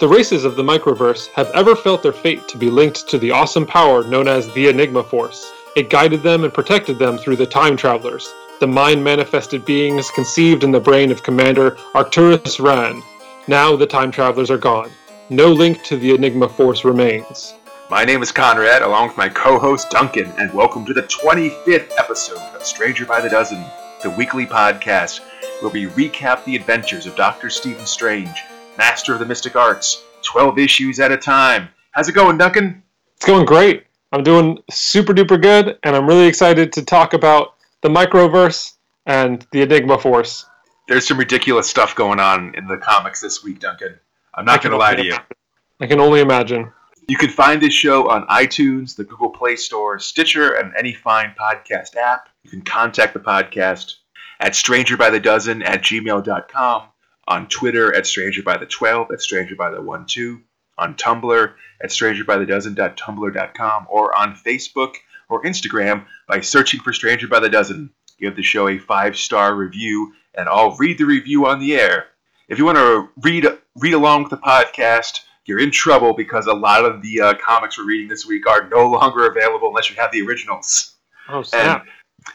The races of the Microverse have ever felt their fate to be linked to the awesome power known as the Enigma Force. It guided them and protected them through the Time Travelers, the mind manifested beings conceived in the brain of Commander Arcturus Rann. Now the Time Travelers are gone. No link to the Enigma Force remains. My name is Conrad, along with my co host Duncan, and welcome to the 25th episode of Stranger by the Dozen, the weekly podcast where we recap the adventures of Dr. Stephen Strange, master of the mystic arts, 12 issues at a time. How's it going, Duncan? It's going great. I'm doing super duper good, and I'm really excited to talk about the Microverse and the Enigma Force. There's some ridiculous stuff going on in the comics this week, Duncan. I'm not going to lie to you. I can only imagine. You can find this show on iTunes, the Google Play Store, Stitcher, and any fine podcast app. You can contact the podcast at strangerbythedozen at gmail.com, on Twitter at strangerbythe12, at strangerbythe12, on Tumblr at strangerbythedozen.tumblr.com, or on Facebook or Instagram by searching for Stranger by the Dozen. Give the show a five star review, and I'll read the review on the air. If you want to read read along with the podcast, you're in trouble because a lot of the uh, comics we're reading this week are no longer available unless you have the originals. Oh, snap. And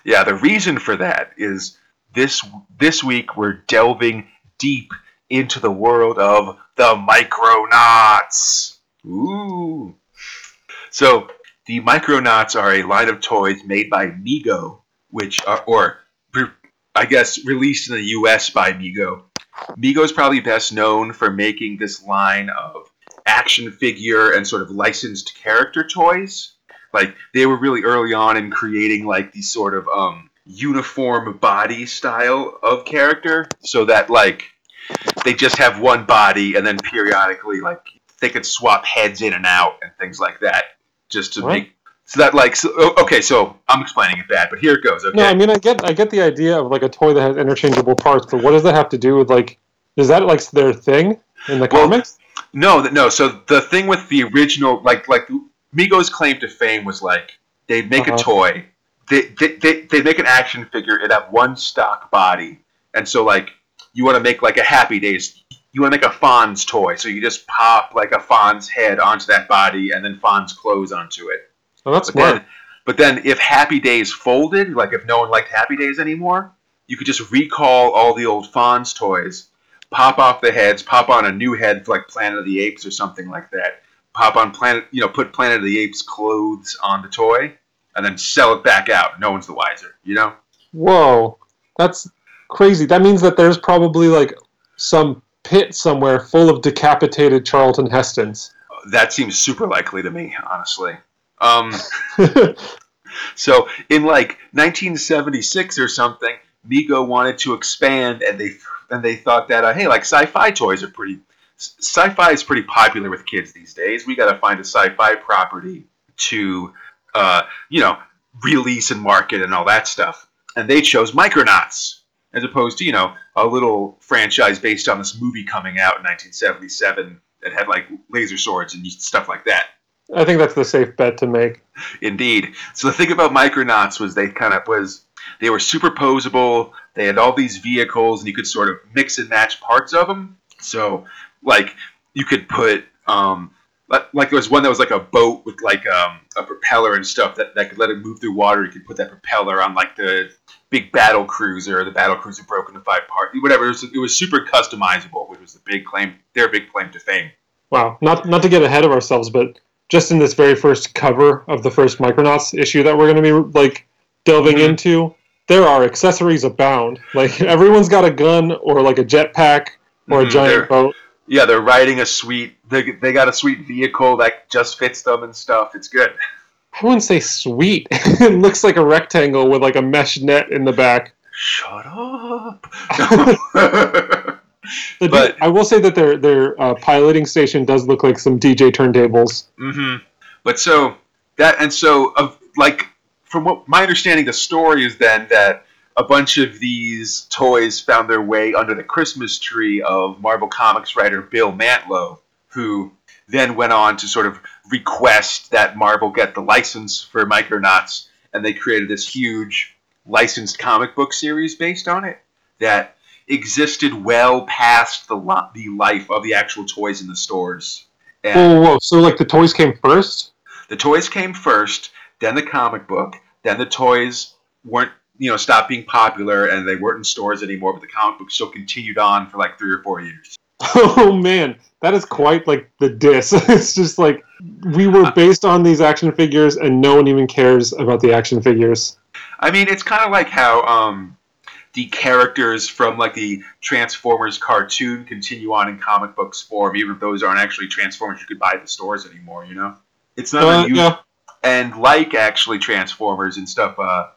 yeah, the reason for that is this this week we're delving deep into the world of the Micronauts. Ooh. So the Micronauts are a line of toys made by Mego, which are, or I guess released in the U.S. by Mego. Mego is probably best known for making this line of action figure and sort of licensed character toys. Like they were really early on in creating like these sort of um, uniform body style of character, so that like they just have one body and then periodically like they could swap heads in and out and things like that, just to What? make so that like so, okay. So I'm explaining it bad, but here it goes. Okay. No, I mean I get I get the idea of like a toy that has interchangeable parts, but what does that have to do with like is that like their thing in the Well, comics? No, no. So the thing with the original, like like Mego's claim to fame was like they'd make Uh-huh. a toy, they they they make an action figure, it'd have one stock body, and so like you want to make like a Happy Days, you want to make a Fonz toy, so you just pop like a Fonz head onto that body, and then Fonz clothes onto it. Oh, that's But smart. then, but then if Happy Days folded, like if no one liked Happy Days anymore, you could just recall all the old Fonz toys, pop off the heads, pop on a new head for like Planet of the Apes or something like that. Pop on Planet, you know, put Planet of the Apes clothes on the toy, and then sell it back out. No one's the wiser, you know. Whoa, that's crazy. That means that there's probably like some pit somewhere full of decapitated Charlton Hestons. That seems super likely to me, honestly. Um, So in like 1976 or something, Mego wanted to expand, and they and they thought that uh, hey, like sci-fi toys are pretty. Sci-fi is pretty popular with kids these days. We got to find a sci-fi property to, uh, you know, release and market and all that stuff. And they chose Micronauts as opposed to you know a little franchise based on this movie coming out in 1977 that had like laser swords and stuff like that. I think that's the safe bet to make. Indeed. So the thing about Micronauts was they kind of was they were superposable. They had all these vehicles, and you could sort of mix and match parts of them. So like you could put um like like there was one that was like a boat with like um, a propeller and stuff that, that could let it move through water. You could put that propeller on like the big battle cruiser. The battle cruiser broke into five parts. Whatever. It was, it was super customizable, which was the big claim. Their big claim to fame. Wow, not not to get ahead of ourselves, but just in this very first cover of the first Micronauts issue that we're going to be like delving Mhm. into, there are accessories abound. Like everyone's got a gun or like a jetpack or a Mhm, giant boat. Yeah, they're riding a sweet. They, they got a sweet vehicle that just fits them and stuff. It's good. I wouldn't say sweet. it looks like a rectangle with like a mesh net in the back. Shut up. But- I will say that their their uh, piloting station does look like some DJ turntables. hmm But so that and so of like from what my understanding, the story is then that a bunch of these toys found their way under the Christmas tree of Marvel Comics writer Bill Mantlo, who then went on to sort of request that Marvel get the license for Micronauts, and they created this huge licensed comic book series based on it. That existed well past the lo- the life of the actual toys in the stores. And Whoa, whoa, whoa. So like the toys came first? the toys came first, then the comic book, then the toys weren't you know stopped being popular and they weren't in stores anymore, but the comic book still continued on for like three or four years. Oh man, that is quite like the diss. it's just like we were based on these action figures, and no one even cares about the action figures. I mean, it's kind of like how um, the characters from like the Transformers cartoon continue on in comic books form, even if those aren't actually Transformers you could buy at the stores anymore. You know, it's not Uh, unusual. yeah, And like actually Transformers and stuff, uh,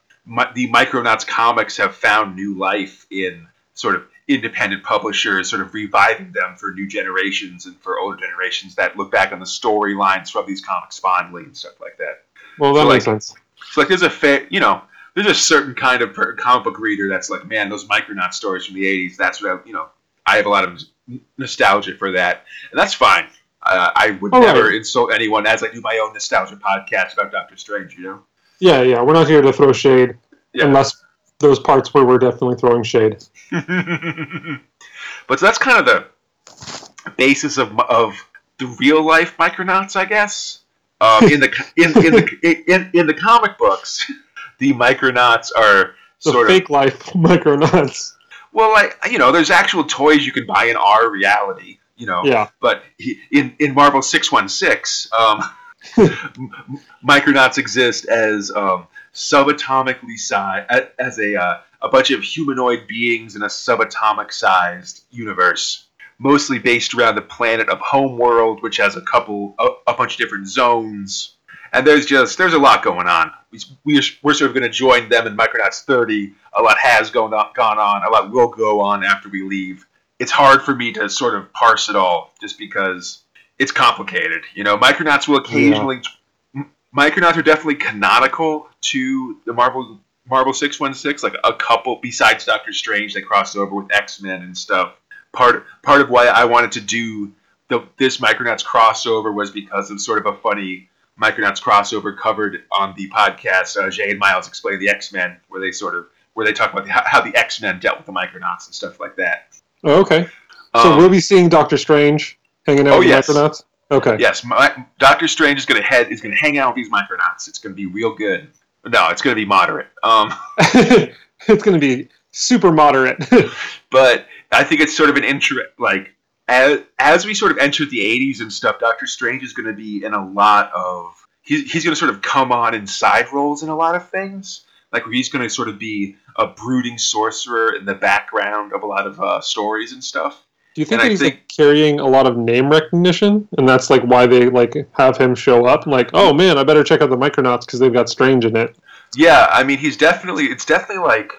the Micronauts comics have found new life in sort of independent publishers, sort of reviving them for new generations and for older generations that look back on the storylines from these comics fondly and stuff like that. well that So, makes like- sense. So like, there's a fa- you know, there's a certain kind of per- comic book reader that's like, man, those Micronaut stories from the '80s. That's what I, you know. I have a lot of nostalgia for that, and that's fine. Uh, I would All never right. insult anyone as I do my own nostalgia podcast about Doctor Strange. You know. Yeah, yeah, we're not here to throw shade, Yeah. unless those parts where we're definitely throwing shade. but so that's kind of the basis of of the real life Micronauts, I guess. Um, in the in, in the in, in the comic books, the Micronauts are The sort of fake life Micronauts. Well, like you know, there's actual toys you can buy in our reality, you know. Yeah, But in in Marvel six one six, um, Micronauts exist as um, subatomically sized as a uh, a bunch of humanoid beings in a subatomic sized universe, mostly based around the planet of Homeworld, which has a couple a, a bunch of different zones. And there's just there's a lot going on. We, we we're sort of going to join them in Micronauts 30. A lot has gone on, gone on. A lot will go on after we leave. It's hard for me to sort of parse it all, just because it's complicated. You know, Micronauts will occasionally. M- Micronauts are definitely canonical to the Marvel Marvel 616. Like a couple besides Doctor Strange, they crossed over with X Men and stuff. Part part of why I wanted to do the, this Micronauts crossover was because of sort of a funny Micronauts crossover covered on the podcast. Uh, Jay and Miles explain the X Men, where they sort of where they talk about the, how, how the X Men dealt with the Micronauts and stuff like that. oh, okay. So Um, we'll be seeing Doctor Strange hanging out Oh, with yes. Micronauts? Okay. Yes, my, Doctor Strange is going to head is going to hang out with these Micronauts. It's going to be real good. No, it's going to be moderate. Um, it's going to be super moderate. but I think it's sort of an intro like as, as we sort of enter the 80s and stuff. Doctor Strange is going to be in a lot of he's, he's going to sort of come on in side roles in a lot of things. Like he's going to sort of be a brooding sorcerer in the background of a lot of uh, stories and stuff. Do you think And that he's think- like, carrying a lot of name recognition, and that's like why they like have him show up? And like, oh man, I better check out the Micronauts because they've got Strange in it. Yeah, I mean, he's definitely. It's definitely like,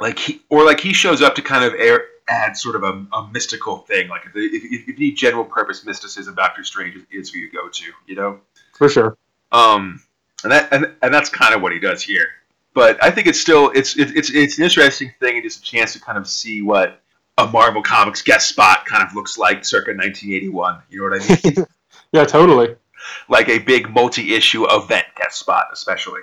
like he or like he shows up to kind of air, add sort of a, a mystical thing. Like if, if, if you need general purpose mysticism, Doctor Strange is, is who you go to. You know. For sure. Um, and that and, and that's kind of what he does here. But I think it's still it's it, it's it's an interesting thing and just a chance to kind of see what a Marvel Comics guest spot kind of looks like circa 1981. You know what I mean? Yeah, totally. like a big multi-issue event guest spot, especially.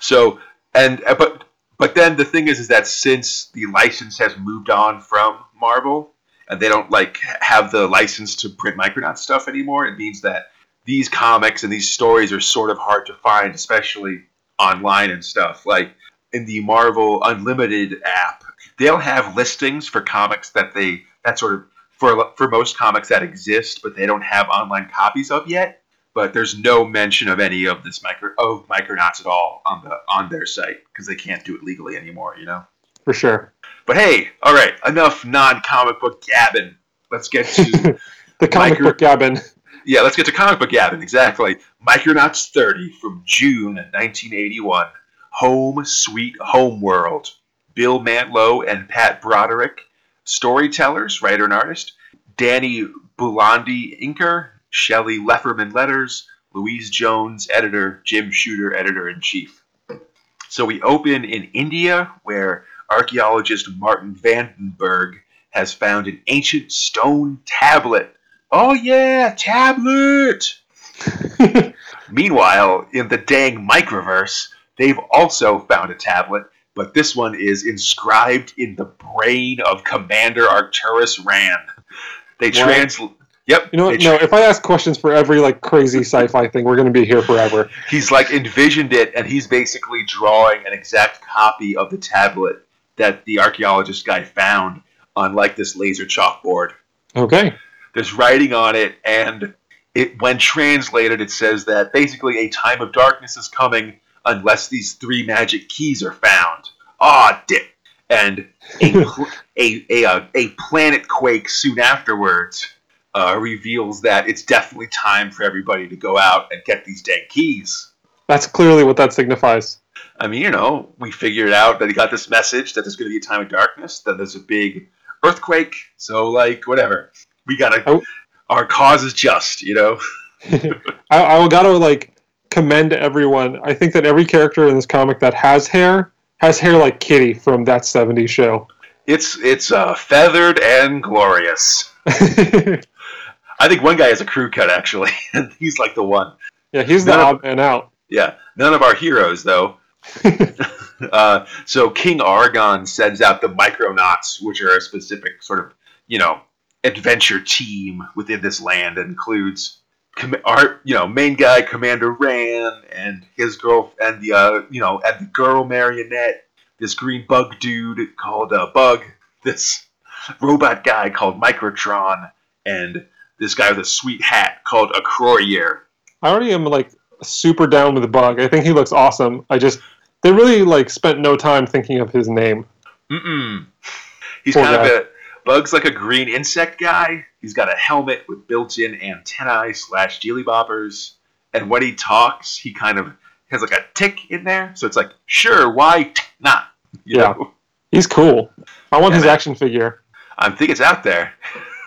So and uh, but but then the thing is, is that since the license has moved on from Marvel and they don't like have the license to print Micronaut stuff anymore, it means that these comics and these stories are sort of hard to find, especially online and stuff. Like in the Marvel Unlimited app, they'll have listings for comics that they that sort of for for most comics that exist, but they don't have online copies of yet. But there's no mention of any of this micro of Micronauts at all on the on their site because they can't do it legally anymore. You know. For sure. But hey, all right, enough non-comic book gabbing. Let's get to The comic Micro- book Gabin. yeah, let's get to comic book gabbing. Exactly. Micronauts 30 from June 1981. Home Sweet Home World. Bill Mantlo and Pat Broderick, storytellers, writer and artist. Danny Bulanadi, inker. Shelly Leferman, letters. Louise Jones, editor. Jim Shooter, editor in chief. So we open in India, where archaeologist Martin Vandenberg has found an ancient stone tablet. Oh yeah, tablet! Meanwhile, in the dang microverse, they've also found a tablet but this one is inscribed in the brain of Commander Arcturus Rann. They What? trans. Yep. You know what? No, if I ask questions for every like crazy sci-fi thing, we're going to be here forever. he's like envisioned it and he's basically drawing an exact copy of the tablet that the archaeologist guy found on like this laser chalkboard Okay. there's writing on it and it when translated it says that basically a time of darkness is coming unless these three magic keys are found ah dip and a, pl- a, a, uh, a planet quake soon afterwards uh, reveals that it's definitely time for everybody to go out and get these dang keys That's clearly what that signifies. I mean, you know, we figured out that he got this message that there's going to be a time of darkness, that there's a big earthquake. So, like, whatever. We gotta. Oh. Our cause is just, you know. I, I gotta like commend everyone. I think that every character in this comic that has hair has hair like Kitty from that '70s show. It's it's uh, feathered and glorious. I think one guy has a crew cut actually, and he's like the one. yeah, he's the No. odd man out. Yeah, none of our heroes though. uh, so King Argon sends out the Micronauts, which are a specific sort of, you know, adventure team within this land. that includes com- our, you know, main guy Commander Rann and his girl and the, uh, you know, and the girl marionette. This green bug dude called uh, Bug. This robot guy called Microtron, and this guy with a sweet hat called Acroyear. I already am like super down with the bug. I think he looks awesome. I just they really like spent no time thinking of his name. Mm-mm. He's Poor kind guy. of a Bug's like a green insect guy. He's got a helmet with built-in antennae slash dealy boppers, and when he talks, he kind of has like a tick in there. So it's like, sure, why t- not? You Yeah. know? He's cool. I want Yeah, his man. action figure. I think it's out there.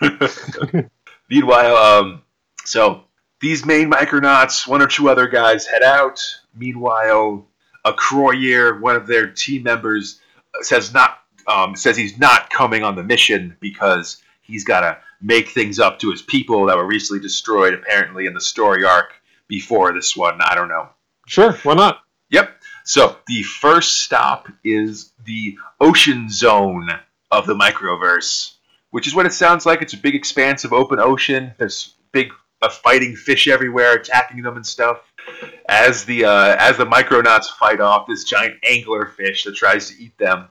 Meanwhile, um, so these main Micronauts, one or two other guys head out. Meanwhile, Acroyear, one of their team members, says not um, says he's not coming on the mission because he's got to make things up to his people that were recently destroyed, apparently in the story arc before this one. I don't know. Sure, why not? Yep. So the first stop is the ocean zone of the microverse, which is what it sounds like. It's a big expanse of open ocean. There's big uh, fighting fish everywhere, attacking them and stuff. As the uh, as the micronauts fight off this giant angler fish that tries to eat them,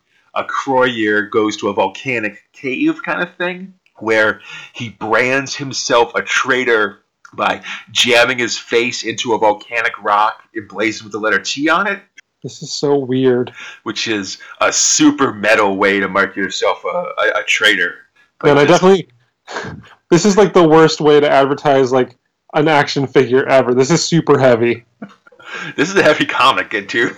Acroyear goes to a volcanic cave kind of thing where he brands himself a traitor by jamming his face into a volcanic rock emblazoned with the letter T on it, This is so weird. which is a super metal way to mark yourself a, a, a traitor. But and I definitely this is like the worst way to advertise like an action figure ever. This is super heavy. this is a heavy comic, and too.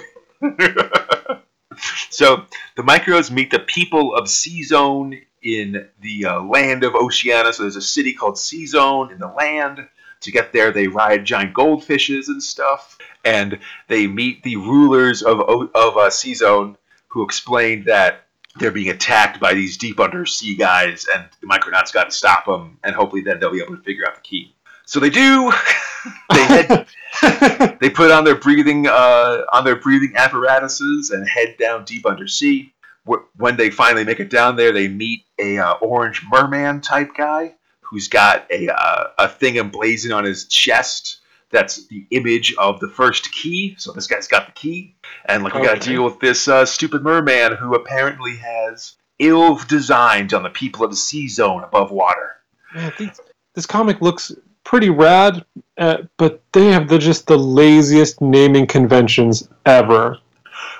so the micros meet the people of Sea Zone in the uh, land of Oceania. So there's a city called Sea Zone in the land. To get there, they ride giant goldfishes and stuff, and they meet the rulers of of uh, Sea Zone, who explained that they're being attacked by these deep undersea guys, and the Micronauts got to stop them, and hopefully then they'll be able to figure out the key. So they do. they head they put on their breathing uh, on their breathing apparatuses and head down deep undersea. Wh- When they finally make it down there, they meet a uh, orange merman type guy who's got a uh, a thing emblazoned on his chest. That's the image of the first key. So this guy's got the key, and like we got to deal with this uh, stupid merman who apparently has ill designs on the people of the sea zone above water. These, this comic looks pretty rad, uh, but they have the just the laziest naming conventions ever.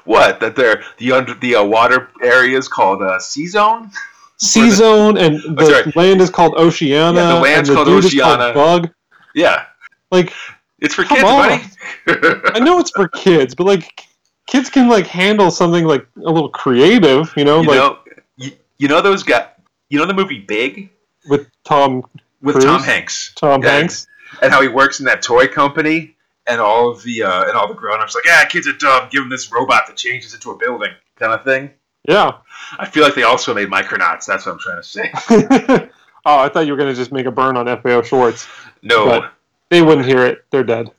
What? That they're the under the uh, water areas called uh, sea zone? Sea Zone and the That's right. land is called Oceana. Yeah, the land's and called is Oceana. Bug. Yeah, Like it's for kids, on. buddy. I know it's for kids, but like kids can like handle something like a little creative, you know, you like know, you, you know those guys. You know the movie Big with Tom with Cruise? Tom Hanks Tom Yeah. Hanks. and how he works in that toy company, and all of the uh, and all the grown-ups like, ah, kids are dumb. Give them this robot that changes into a building, kind of thing. Yeah. I feel like they also made Micronauts. That's what I'm trying to say. oh, I thought you were gonna just make a burn on FAO Schwarz. No, But- They wouldn't hear it. They're dead.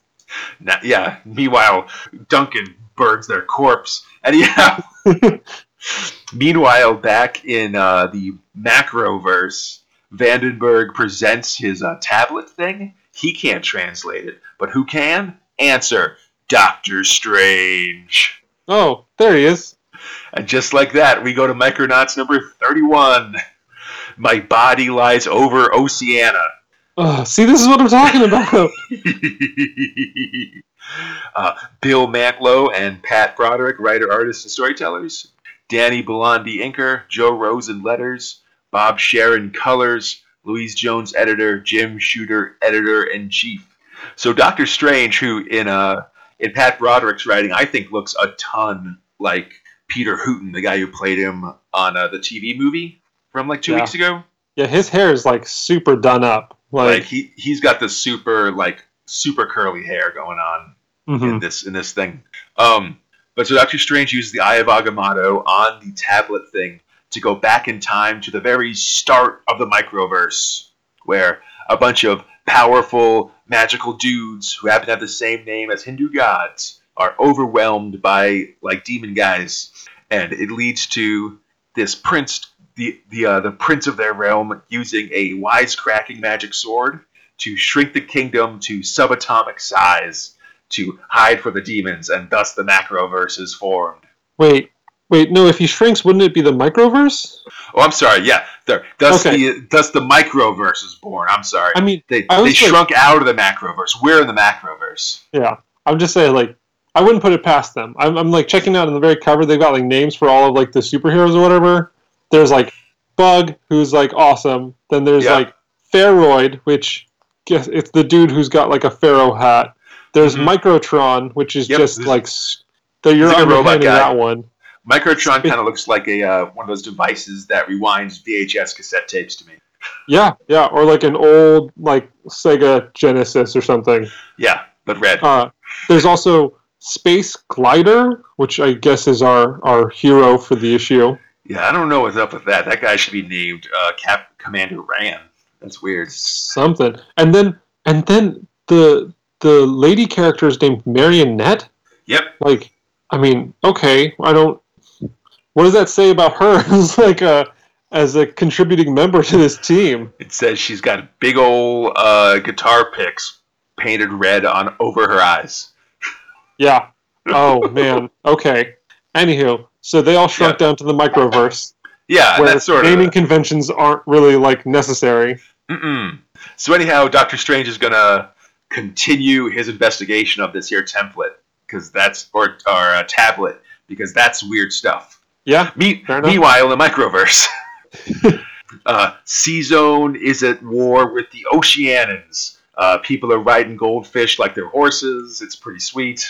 na- yeah. Meanwhile, Duncan burns their corpse. And yeah. Meanwhile, back in uh, the Macroverse, Vandenberg presents his uh, tablet thing. He can't translate it, but who can? Answer: Doctor Strange. Oh, there he is. And just like that, we go to Micronauts number 31. My body lies over Oceania. Oh, see, this is what I'm talking about. uh, Bill Mantlo and Pat Broderick, writer, artists, and storytellers. Danny Bulanadi, inker. Joe Rosen, letters. Bob Sharen, colors. Louise Jones, editor. Jim Shooter, editor in chief. So Doctor Strange, who in uh in Pat Broderick's writing, I think looks a ton like Peter Hooten, the guy who played him on uh, the TV movie from like two Yeah. weeks ago. Yeah, his hair is like super done up. Like, Like, he he's got the super like super curly hair going on mhm. in this in this thing. Um, but so Doctor Strange uses the Eye of Agamotto on the tablet thing to go back in time to the very start of the microverse, where a bunch of powerful magical dudes who happen to have the same name as Hindu gods are overwhelmed by like demon guys, and it leads to this prince, the the uh, the prince of their realm, using a wisecracking magic sword to shrink the kingdom to subatomic size to hide from the demons, and thus the macroverse is formed. wait, wait, no. If he shrinks, wouldn't it be the microverse? Oh, I'm sorry. Yeah, there. Thus Okay. the thus the microverse is born. I'm sorry. I mean, they I they like- shrunk out of the macroverse. We're in the macroverse. yeah. I'm just saying, like, I wouldn't put it past them. I'm, I'm like checking out on the very cover. They've got like names for all of like the superheroes or whatever. There's like Bug, who's like awesome. Then there's Yeah. like Pharoid, which guess it's the dude who's got like a pharaoh hat. There's Mhm. Microtron, which is Yep, just like s- the you're like a robot guy. that one. Microtron kind of looks like a uh, one of those devices that rewinds VHS cassette tapes to me. Yeah, yeah, or like an old like Sega Genesis or something. Yeah, but red. Uh, there's also Space Glider, which I guess is our our hero for the issue. Yeah, I don't know what's up with that. That guy should be named uh, Cap Commander Rann. That's weird. Something, and then and then the the lady character is named Marionette. Yep. Like, I mean, okay, I don't. What does that say about her as like a as a contributing member to this team? It says she's got big old uh, guitar picks painted red on over her eyes. Yeah. Oh man. Okay. Anywho, so they all shrunk down to the microverse, Yeah, where that's sort naming of. conventions aren't really like necessary. Mm-mm. So anyhow, Doctor Strange is gonna continue his investigation of this here template because that's or or a tablet because that's weird stuff. Yeah. Me- meanwhile, in the microverse, uh, Sea Zone is at war with the Oceanans. Uh, people are riding goldfish like they're horses. It's pretty sweet.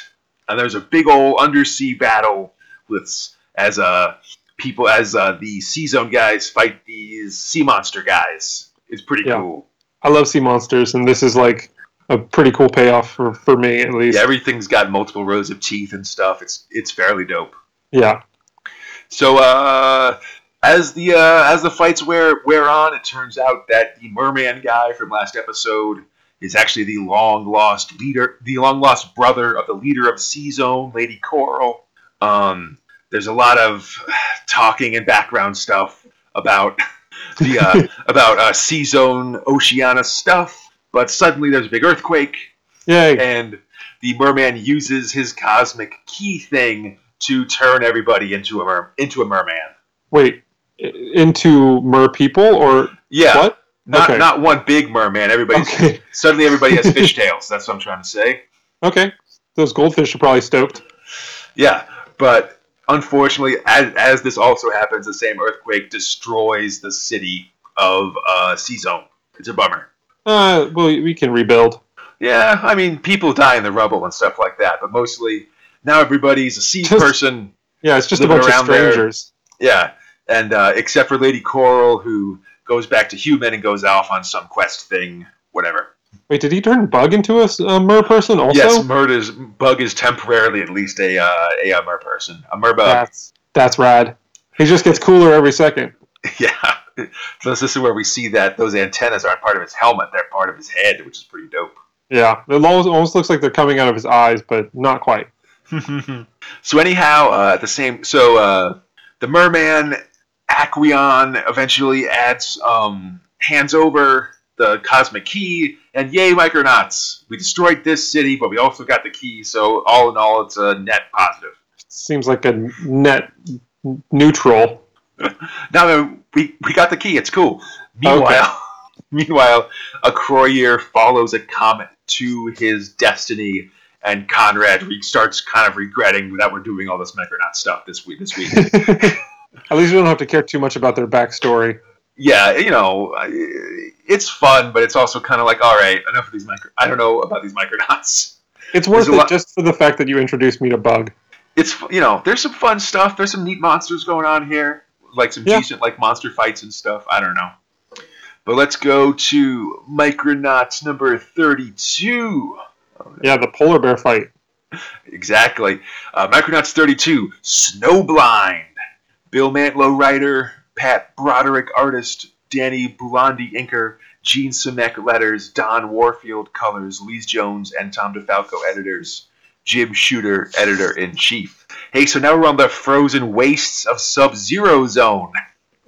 And there's a big old undersea battle with as uh, people as uh, the Sea Zone guys fight these sea monster guys. It's pretty Yeah. cool. I love sea monsters, and this is like a pretty cool payoff for, for me at least. Yeah, everything's got multiple rows of teeth and stuff. It's it's fairly dope. Yeah. So uh, as the uh, as the fights wear wear on, it turns out that the merman guy from last episode is actually the long lost leader, the long lost brother of the leader of Sea Zone, Lady Coral. Um, there's a lot of talking and background stuff about the uh, about uh, Sea Zone Oceana stuff, but suddenly there's a big earthquake Yay. and the merman uses his cosmic key thing to turn everybody into a mer- into a merman. Wait. Into mer people or Yeah, what? not Okay. not one big merman. Everybody's Okay. suddenly everybody has fishtails. That's what I'm trying to say. Okay. Those goldfish are probably stoked. Yeah, but unfortunately, as, as this also happens, the same earthquake destroys the city of uh, Sea Zone. It's a bummer. Uh, well, we can rebuild. Yeah, I mean, people die in the rubble and stuff like that, but mostly now everybody's a sea Just- person. Yeah, it's just a bunch of around there. strangers. Yeah, and uh, except for Lady Coral, who goes back to human and goes off on some quest thing, whatever. Wait, did he turn Bug into a mer person also? yes, Murder's Bug is temporarily at least a uh, a, uh mer person, a merbug. That's that's rad. He just gets cooler every second. yeah. So this is where we see that those antennas aren't part of his helmet; they're part of his head, which is pretty dope. Yeah, it almost, almost looks like they're coming out of his eyes, but not quite. So anyhow, uh, the same. So uh, the merman Aquion eventually adds, um, hands over the cosmic key, and yay, Micronauts! We destroyed this city, but we also got the key. So all in all, it's a net positive. Seems like a net neutral. now we we got the key. It's cool. Meanwhile, okay. meanwhile, Acroyear follows a comet to his destiny, and Conrad starts kind of regretting that we're doing all this Micronaut stuff this week. This week. At least we don't have to care too much about their backstory. Yeah, you know, it's fun, but it's also kind of like, all right, enough of these micro. I don't know about these Micronauts. It's worth it just for the fact that you introduced me to Bug. It's you know, there's some fun stuff. There's some neat monsters going on here, like some yeah. decent like monster fights and stuff. I don't know. But let's go to Micronauts number 32. Yeah, the polar bear fight. Exactly. Uh, Micronauts 32, Snowblind. Bill Mantlo, writer. Pat Broderick, artist. Danny Bulanadi, inker. Jean Simek, letters. Don Warfield, colors. Louise Jones and Tom DeFalco, editors. Jim Shooter, editor in chief. Hey, so now we're on the frozen wastes of Sub Zero Zone.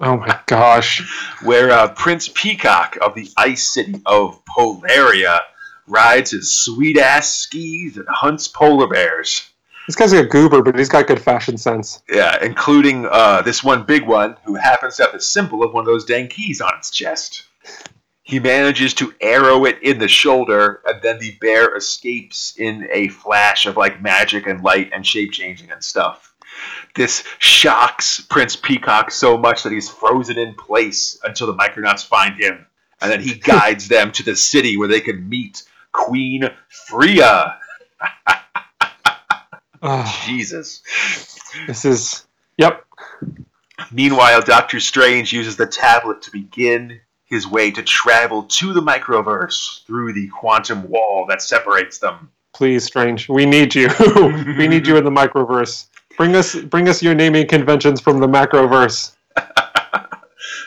Oh my gosh. Where uh, Prince Peacock of the ice city of Polaria rides his sweet ass skis and hunts polar bears. This guy's like a goober, but he's got good fashion sense. Yeah, including uh, this one big one who happens to have the symbol of one of those dang keys on its chest. He manages to arrow it in the shoulder, and then the bear escapes in a flash of like magic and light and shape changing and stuff. This shocks Prince Peacock so much that he's frozen in place until the Micronauts find him. And then he guides them to the city where they can meet Queen Freya. oh, Jesus. This is. Yep. Meanwhile, Doctor Strange uses the tablet to begin his way to travel to the microverse through the quantum wall that separates them. Please, Strange, we need you. we need you in the microverse. Bring us, bring us your naming conventions from the macroverse.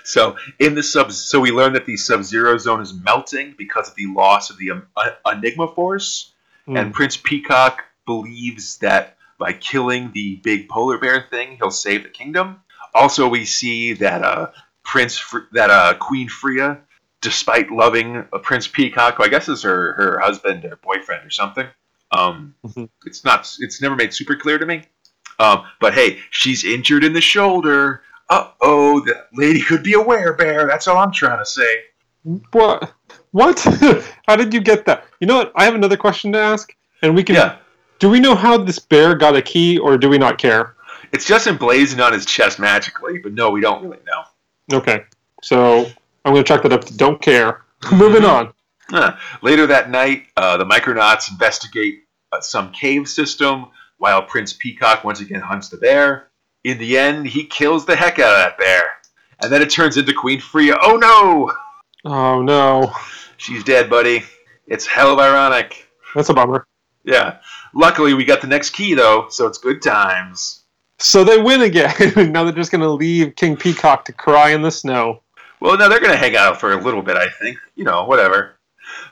so in the sub, so we learn that the Sub-Zero Zone is melting because of the loss of the um, uh, Enigma Force, mm. and Prince Peacock believes that by killing the big polar bear thing, he'll save the kingdom. Also, we see that uh, Prince, that uh, Queen Freya, despite loving uh, Prince Peacock, who I guess is her her husband or boyfriend or something. Um, mm-hmm. It's not. It's never made super clear to me. Um, but hey, she's injured in the shoulder. Uh oh, the lady could be a werebear. That's all I'm trying to say. What? What? how did you get that? You know what? I have another question to ask, and we can. Yeah. Do we know how this bear got a key, or do we not care? It's just emblazoned on his chest magically, but no, we don't really know. Okay, so I'm going to check that up. To don't care. Moving on. Later that night, uh, the Micronauts investigate uh, some cave system while Prince Peacock once again hunts the bear. In the end, he kills the heck out of that bear. And then it turns into Queen Freya. Oh no! Oh no. She's dead, buddy. It's hell of ironic. That's a bummer. Yeah. Luckily, we got the next key, though, so it's good times. So they win again. now they're just going to leave King Peacock to cry in the snow. Well, now they're going to hang out for a little bit, I think. You know, whatever.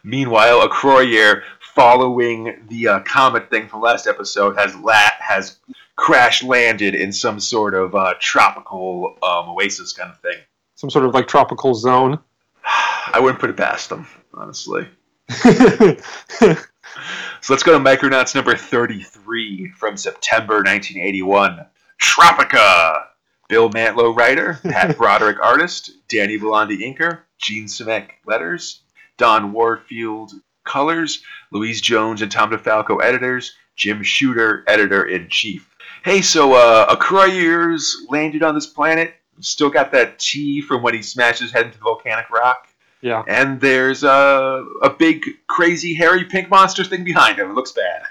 Meanwhile, Acroyear following the uh, comet thing from last episode has la- has crash landed in some sort of uh, tropical um, oasis kind of thing. Some sort of like tropical zone. I wouldn't put it past them, honestly. so let's go to Micronauts number 33 from September 1981. Tropica! Bill Mantlo, writer. Pat Broderick, artist. Danny Bulanadi, inker. Jean Simek, letters. Don Warfield, colors, Louise Jones and Tom DeFalco editors, Jim Shooter editor in chief. Hey, so uh, Acroyear's landed on this planet. Still got that T from when he smashed his head into the volcanic rock. Yeah. And there's a, a big, crazy, hairy pink monster thing behind him. It looks bad.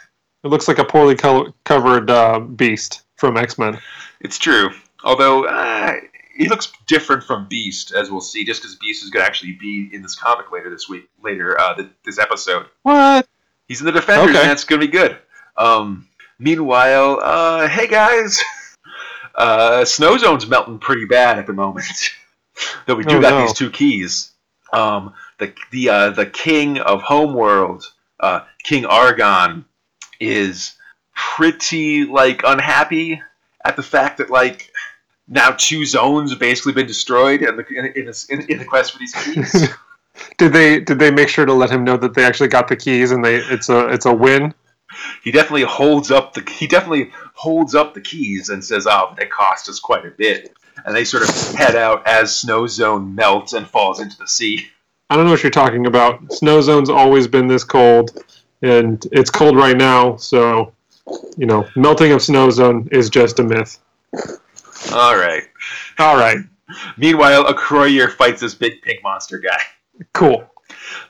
It looks like a poorly co- covered uh, beast from X Men. It's true. Although, uh, he looks different from Beast, as we'll see, just because Beast is going to actually be in this comic later this week, later uh, this episode. What? He's in the Defenders, okay. and it's going to be good. Um, meanwhile, uh, hey guys, uh, Snow Zone's melting pretty bad at the moment. Though we do oh, got no. these two keys. Um, the the uh, the king of Homeworld, uh, King Argon, is pretty like unhappy at the fact that like now two zones have basically been destroyed in the in, in, in, the quest for these keys. did they did they make sure to let him know that they actually got the keys and they it's a it's a win? he definitely holds up the he definitely holds up the keys and says, ah, "Oh, they cost us quite a bit." And they sort of head out as Snow Zone melts and falls into the sea. I don't know what you're talking about. Snow Zone's always been this cold, and it's cold right now. So, you know, melting of Snow Zone is just a myth. All right. All right. Meanwhile, Acroyear fights this big pink monster guy. Cool.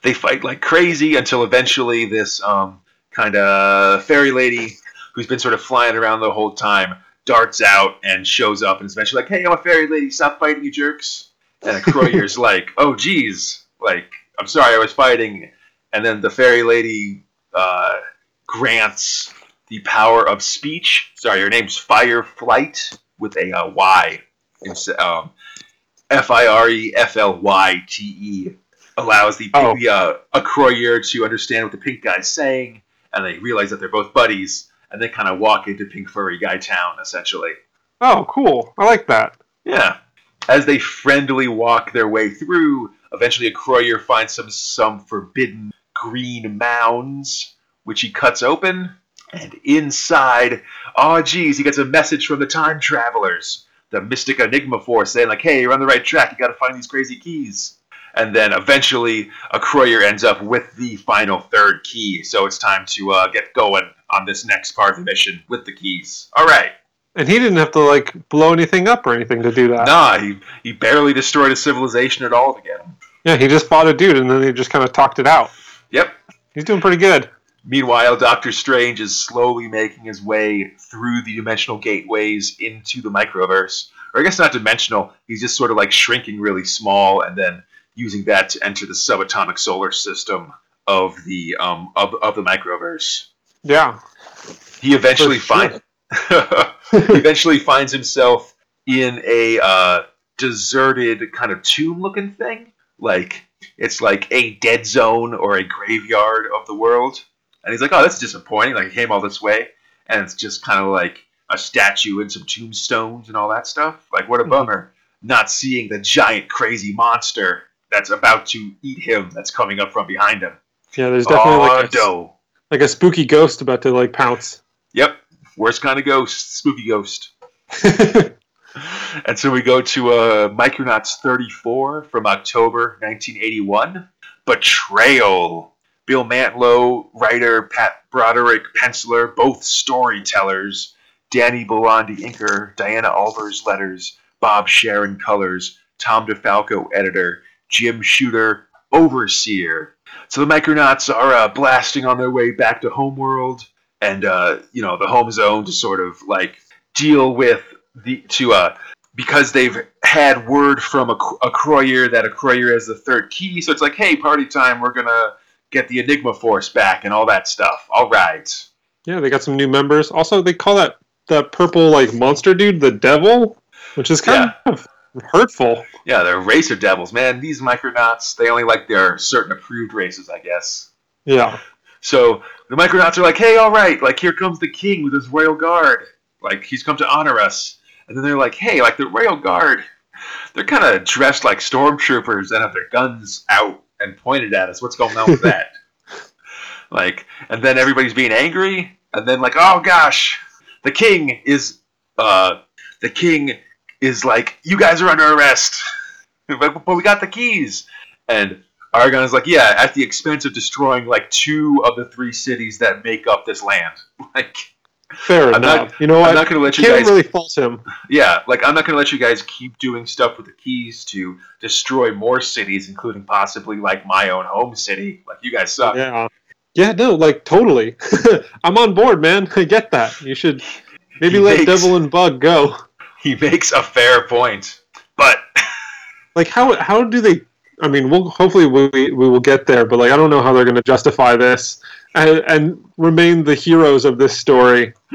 They fight like crazy until eventually this um, kind of fairy lady who's been sort of flying around the whole time darts out and shows up and is eventually like, "Hey, I'm a fairy lady. Stop fighting, you jerks!" And Acroyear's like, "Oh, geez, like I'm sorry, I was fighting." And then the fairy lady uh, grants the power of speech. Sorry, your name's Fireflyte with a uh, Y. It's um, F I R E F L Y T E. Allows the, Oh. the uh, Acroyear to understand what the pink guy's saying, and they realize that they're both buddies, and they kind of walk into Pink Furry Guy Town, essentially. Oh, cool. I like that. Yeah. As they friendly walk their way through, eventually a Croyer finds some some forbidden green mounds, which he cuts open, and inside, oh geez, he gets a message from the time travelers, the Mystic Enigma Force, saying like, "Hey, you're on the right track. You got to find these crazy keys." And then eventually, Acroyear ends up with the final third key, so it's time to uh, get going on this next part of the mission with the keys. All right. And he didn't have to like blow anything up or anything to do that. Nah, he, he barely destroyed a civilization at all to get him. Yeah, he just fought a dude and then he just kind of talked it out. Yep. He's doing pretty good. Meanwhile, Doctor Strange is slowly making his way through the dimensional gateways into the microverse. Or I guess not dimensional, he's just sort of like shrinking really small and then using that to enter the subatomic solar system of the um of, of the microverse. Yeah. He eventually finds eventually finds himself in a uh, deserted kind of tomb looking thing. Like it's like a dead zone or a graveyard of the world. And he's like, "Oh, that's disappointing. Like, I came all this way, and it's just kind of like a statue and some tombstones and all that stuff. Like, what a Mhm. bummer not seeing the giant crazy monster that's about to eat him. That's coming up from behind him. Yeah, there's definitely oh, like a, no. like a spooky ghost about to like pounce. Yep, worst kind of ghost, spooky ghost. And so we go to uh, Micronauts 34 from October 1981. Betrayal. Bill Mantlo, writer, Pat Broderick, penciler, both storytellers. Danny Bulanadi, inker. Diana Albers, letters. Bob Sharen, colors. Tom DeFalco, editor. Jim Shooter, overseer. So the Micronauts are uh, blasting on their way back to Homeworld and, uh, you know, the home zone to sort of like deal with the to uh because they've had word from a, Acroyear that Acroyear has the third key, so it's like, hey, party time, we're gonna get the Enigma Force back and all that stuff. All right. yeah, they got some new members. Also, they call that that purple like monster dude the devil, which is kind of hurtful. Yeah, they're racer devils, man. These Micronauts, they only like their certain approved races, I guess. Yeah. So the Micronauts are like, hey, all right, like here comes the king with his royal guard. Like he's come to honor us. And then they're like, hey, like the royal guard, they're kind of dressed like stormtroopers and have their guns out and pointed at us. What's going on with that? like, and then everybody's being angry, and then like, oh gosh, the king is, uh, the king is like, you guys are under arrest. but but we got the keys. And Argon is like, yeah, at the expense of destroying like two of the three cities that make up this land. Like, Fair I'm enough. not- you know what? I'm not going to let you Can't guys really fault him. yeah, like I'm not gonna let you guys keep doing stuff with the keys to destroy more cities, including possibly like my own home city. Like you guys suck. Yeah. Yeah, no, like totally. I'm on board, man. I get that. You should maybe He let makes- Devil and Bug go. He makes a fair point, but Like how how do they I mean, we'll hopefully we we will get there, but like I don't know how they're going to justify this and, and remain the heroes of this story.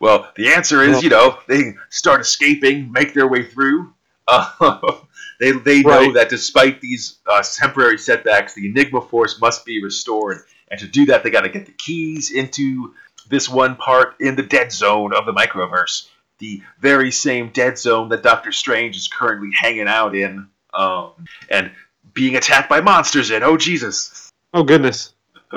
well, the answer is you know they start escaping, make their way through. Uh, they they know Right. that despite these uh, temporary setbacks, the Enigma Force must be restored And to do that, they got to get the keys into this one part in the dead zone of the microverse. The very same dead zone that Doctor Strange is currently hanging out in um, and being attacked by monsters in. Oh, Jesus. Oh, goodness.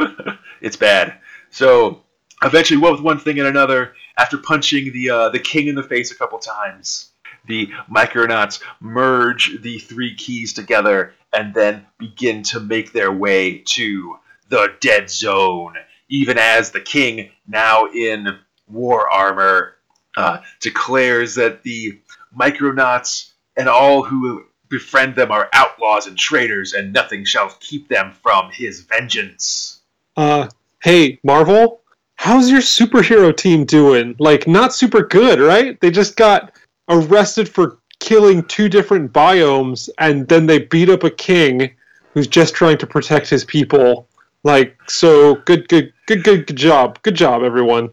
it's bad. So eventually, what with one thing and another, after punching the uh, the king in the face a couple times, the Micronauts merge the three keys together and then begin to make their way to the dead zone. Even as the king, now in war armor, uh, declares that the Micronauts and all who befriend them are outlaws and traitors, and nothing shall keep them from his vengeance. Uh, hey, Marvel, how's your superhero team doing? Like, not super good, right? They just got arrested for killing two different biomes, and then they beat up a king who's just trying to protect his people. Like, so good, good, good, good, good job, good job, everyone.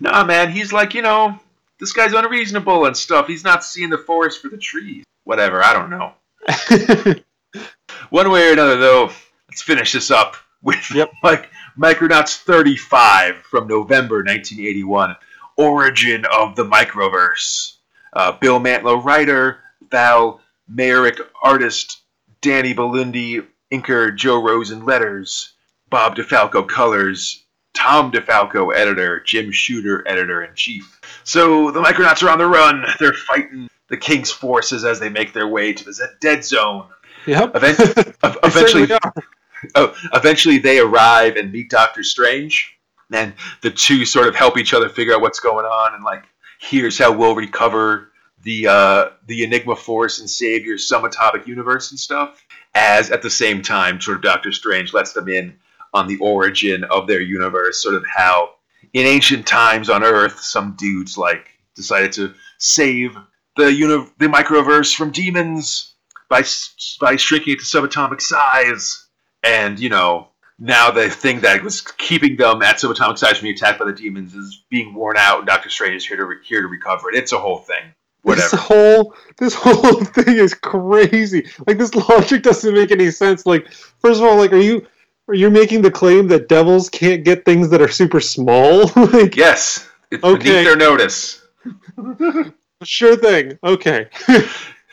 Nah, man, he's like, you know, this guy's unreasonable and stuff. He's not seeing the forest for the trees. Whatever, I don't know. One way or another, though, let's finish this up with Yep. like Micronauts 35 from November 1981, Origin of the Microverse. Uh, Bill Mantlo, writer, Val Mayerick, artist, Danny Bulanadi, inker, Joe Rosen, letters, Bob DeFalco, colors, Tom DeFalco, editor, Jim Shooter, editor in chief. So the Micronauts are on the run. They're fighting the King's forces as they make their way to the dead zone. yep. Event- eventually, oh, eventually they arrive and meet Doctor Strange, and the two sort of help each other figure out what's going on, and like, here's how we'll recover the uh, the Enigma Force and save your subatomic universe and stuff. As at the same time, sort of Doctor Strange lets them in on the origin of their universe, sort of how in ancient times on Earth, some dudes like decided to save the uni- the microverse from demons by by shrinking it to subatomic size, and you know now the thing that was keeping them at subatomic size from being attacked by the demons is being worn out, and Doctor Strange is here to re- here to recover it. It's a whole thing. Whatever. This whole this whole thing is crazy. Like this logic doesn't make any sense. Like, first of all, like, are you are you making the claim that devils can't get things that are super small? like, Yes, it's Okay. beneath their notice. sure thing. Okay.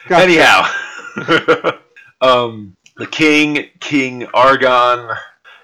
Gotcha. Anyhow, um, the king, King Argon,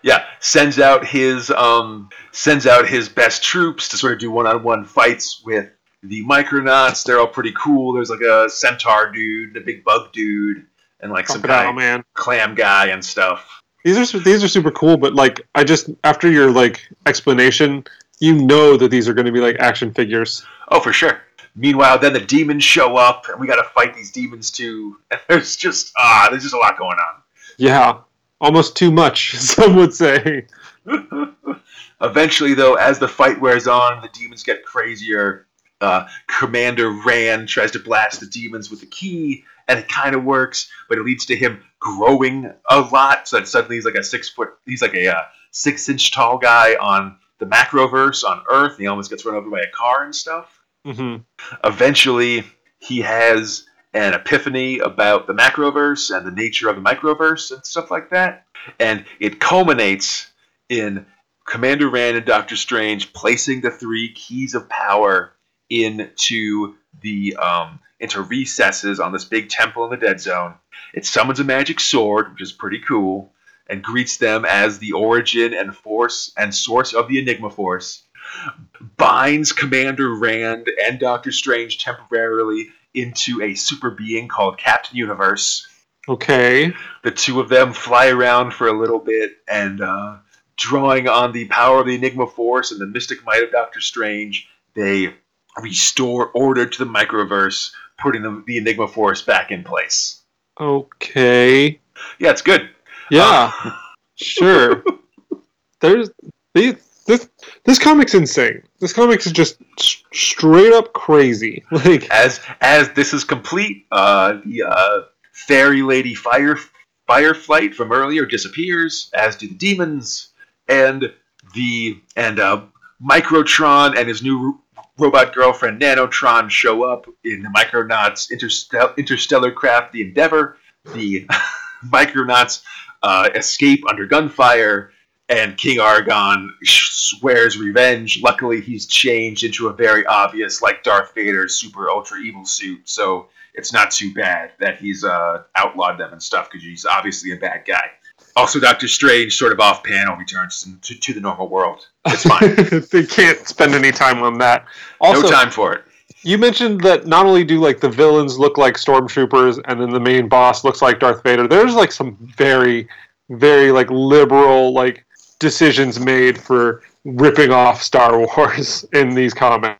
yeah, sends out his um, sends out his best troops to sort of do one-on-one fights with the Micronauts. They're all pretty cool. There's like a centaur dude, a big bug dude, and like some Crocodile kind of man. clam guy and stuff. These are these are super cool, but like, I just after your like explanation, you know that these are going to be like action figures. Oh, for sure. Meanwhile, then the demons show up, and we got to fight these demons too. And there's just ah, there's just a lot going on. Yeah, almost too much. Some would say. Eventually, though, as the fight wears on, the demons get crazier. Uh, Commander Rann tries to blast the demons with the key, and it kind of works, but it leads to him growing a lot. So that suddenly he's like a six foot, he's like a uh, six inch tall guy on the Macroverse on Earth. And he almost gets run over by a car and stuff. Hmm Eventually, he has an epiphany about the Macroverse and the nature of the Microverse and stuff like that. And it culminates in Commander Rann and Doctor Strange placing the three keys of power into the um, into recesses on this big temple in the Dead Zone. It summons a magic sword, which is pretty cool, and greets them as the origin and force and source of the Enigma Force. Binds Commander Rann and Doctor Strange temporarily into a super being called Captain Universe Okay. the two of them fly around for a little bit and uh, drawing on the power of the enigma force and the mystic might of doctor strange they restore order to the microverse putting the, the enigma force back in place Okay. yeah it's good Yeah. Uh, Sure. There's these, this this comic's insane. This comic is just straight up crazy. Like as as this is complete uh, the uh, fairy lady fire Fireflyte from earlier disappears as do the demons and the and uh, microtron and his new ro- robot girlfriend nanotron show up in the micronauts interstellar, interstellar craft the endeavor the micronauts uh, escape under gunfire and King Argon swears revenge. Luckily, he's changed into a very obvious, like Darth Vader, super ultra evil suit. So it's not too bad that he's uh, outlawed them and stuff because he's obviously a bad guy. Also, Doctor Strange, sort of off panel, returns to, to the normal world. It's fine. they can't spend any time on that. Also, no time for it. You mentioned that not only do like the villains look like stormtroopers, and then the main boss looks like Darth Vader. There's like some very, very like liberal like decisions made for ripping off Star Wars in these comics.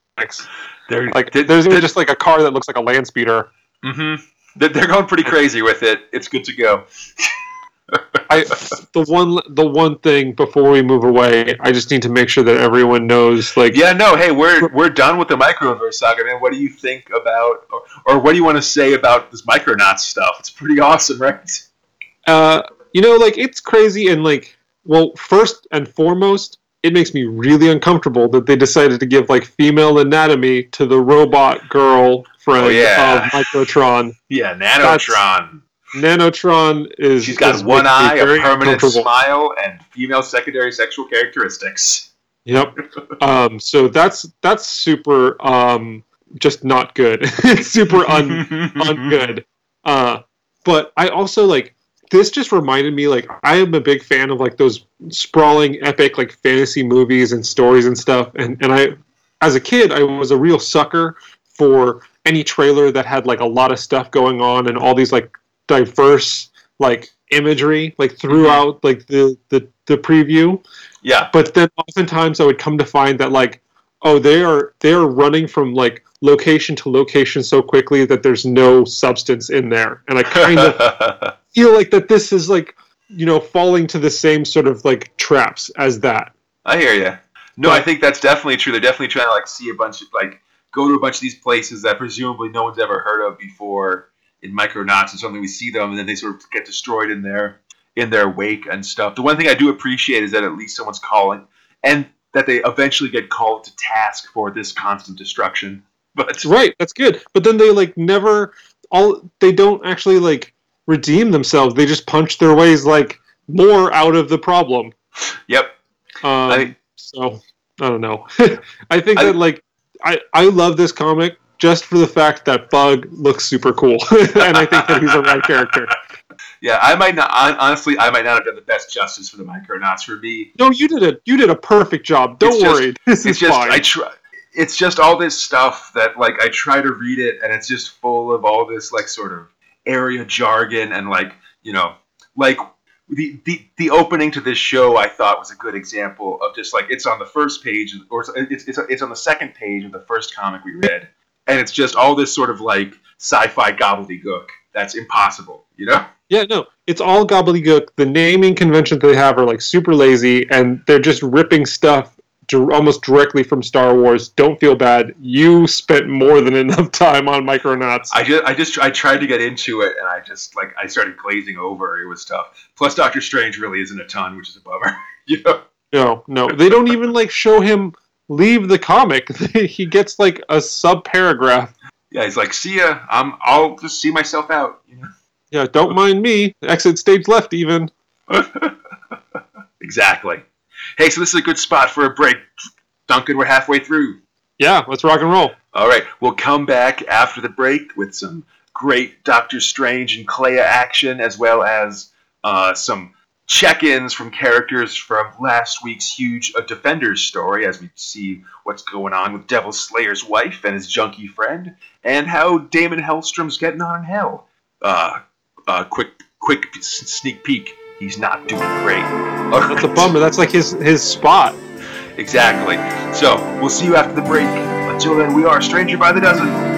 They're Like there's even they- just like a car that looks like a land speeder. Mhm. They're, they're going pretty crazy with it. It's good to go. I the one the one thing before we move away, I just need to make sure that everyone knows like Yeah, no, hey, we're we're done with the Microverse saga, man. What do you think about, or, or what do you want to say about this Micronauts stuff? It's pretty awesome, right? uh you know like it's crazy and like well first and foremost it makes me really uncomfortable that they decided to give like female anatomy to the robot girl friend Oh, yeah. of Microtron. Yeah, Nanotron. Nanotron is She's got is one eye, a permanent smile, and female secondary sexual characteristics. Yep. Um, so that's that's super um, just not good. it's super un ungood. Uh, but I also like this. Just reminded me like I am a big fan of like those sprawling, epic like fantasy movies and stories and stuff. And and I, as a kid, I was a real sucker for any trailer that had like a lot of stuff going on and all these like diverse like imagery like throughout mm-hmm. like the the the preview Yeah, but then oftentimes I would come to find that like, oh, they are they are running from like location to location so quickly that there's no substance in there, and I kind of feel like that this is like you know falling to the same sort of like traps as that. I hear you. No, But- I think that's definitely true. They're definitely trying to like see a bunch of like go to a bunch of these places that presumably no one's ever heard of before in Micronauts, and suddenly we see them, and then they sort of get destroyed in their in their wake and stuff. The one thing I do appreciate is that at least someone's calling, and that they eventually get called to task for this constant destruction. But Right, that's good. But then they like never all they don't actually like redeem themselves. They just punch their ways like more out of the problem. yep, Um, I- so I don't know. I think I- that like I I love this comic just for the fact that Bug looks super cool, and I think that he's a right character. yeah, I might not honestly, I might not have done the best justice for the Micronauts. For me, No, you did a you did a perfect job. Don't It's just- worry, this it's is just fine. I try. It's just all this stuff that like I try to read it, and it's just full of all this like sort of area jargon and like you know like the the the opening to this show I thought was a good example of just like it's on the first page or it's it's, it's on the second page of the first comic we read, and it's just all this sort of like sci-fi gobbledygook that's impossible, you know. Yeah, no, it's all gobbledygook. The naming conventions they have are like super lazy, and they're just ripping stuff almost directly from Star Wars. Don't feel bad. You spent more than enough time on Micronauts. I just, I just, I tried to get into it, and I just like, I started glazing over. It was tough. Plus, Doctor Strange really isn't a ton, which is a bummer. you know? No, no, they don't even like show him leave the comic. he gets like a sub paragraph. Yeah, he's like, see ya. I'm, I'll just see myself out. You Yeah, don't mind me. Exit stage left, even. exactly. Hey, so this is a good spot for a break. Duncan, we're halfway through. Yeah, let's rock and roll. All right, we'll come back after the break with some great Doctor Strange and Clea action, as well as uh, some check-ins from characters from last week's huge uh, Defenders story, as we see what's going on with Devil Slayer's wife and his junkie friend, and how Daimon Hellstrom's getting on in hell. Uh, uh, quick, quick sneak peek. He's not doing great. That's a bummer. That's like his his spot. Exactly. So we'll see you after the break. Until then, we are Stranger by the Dozen.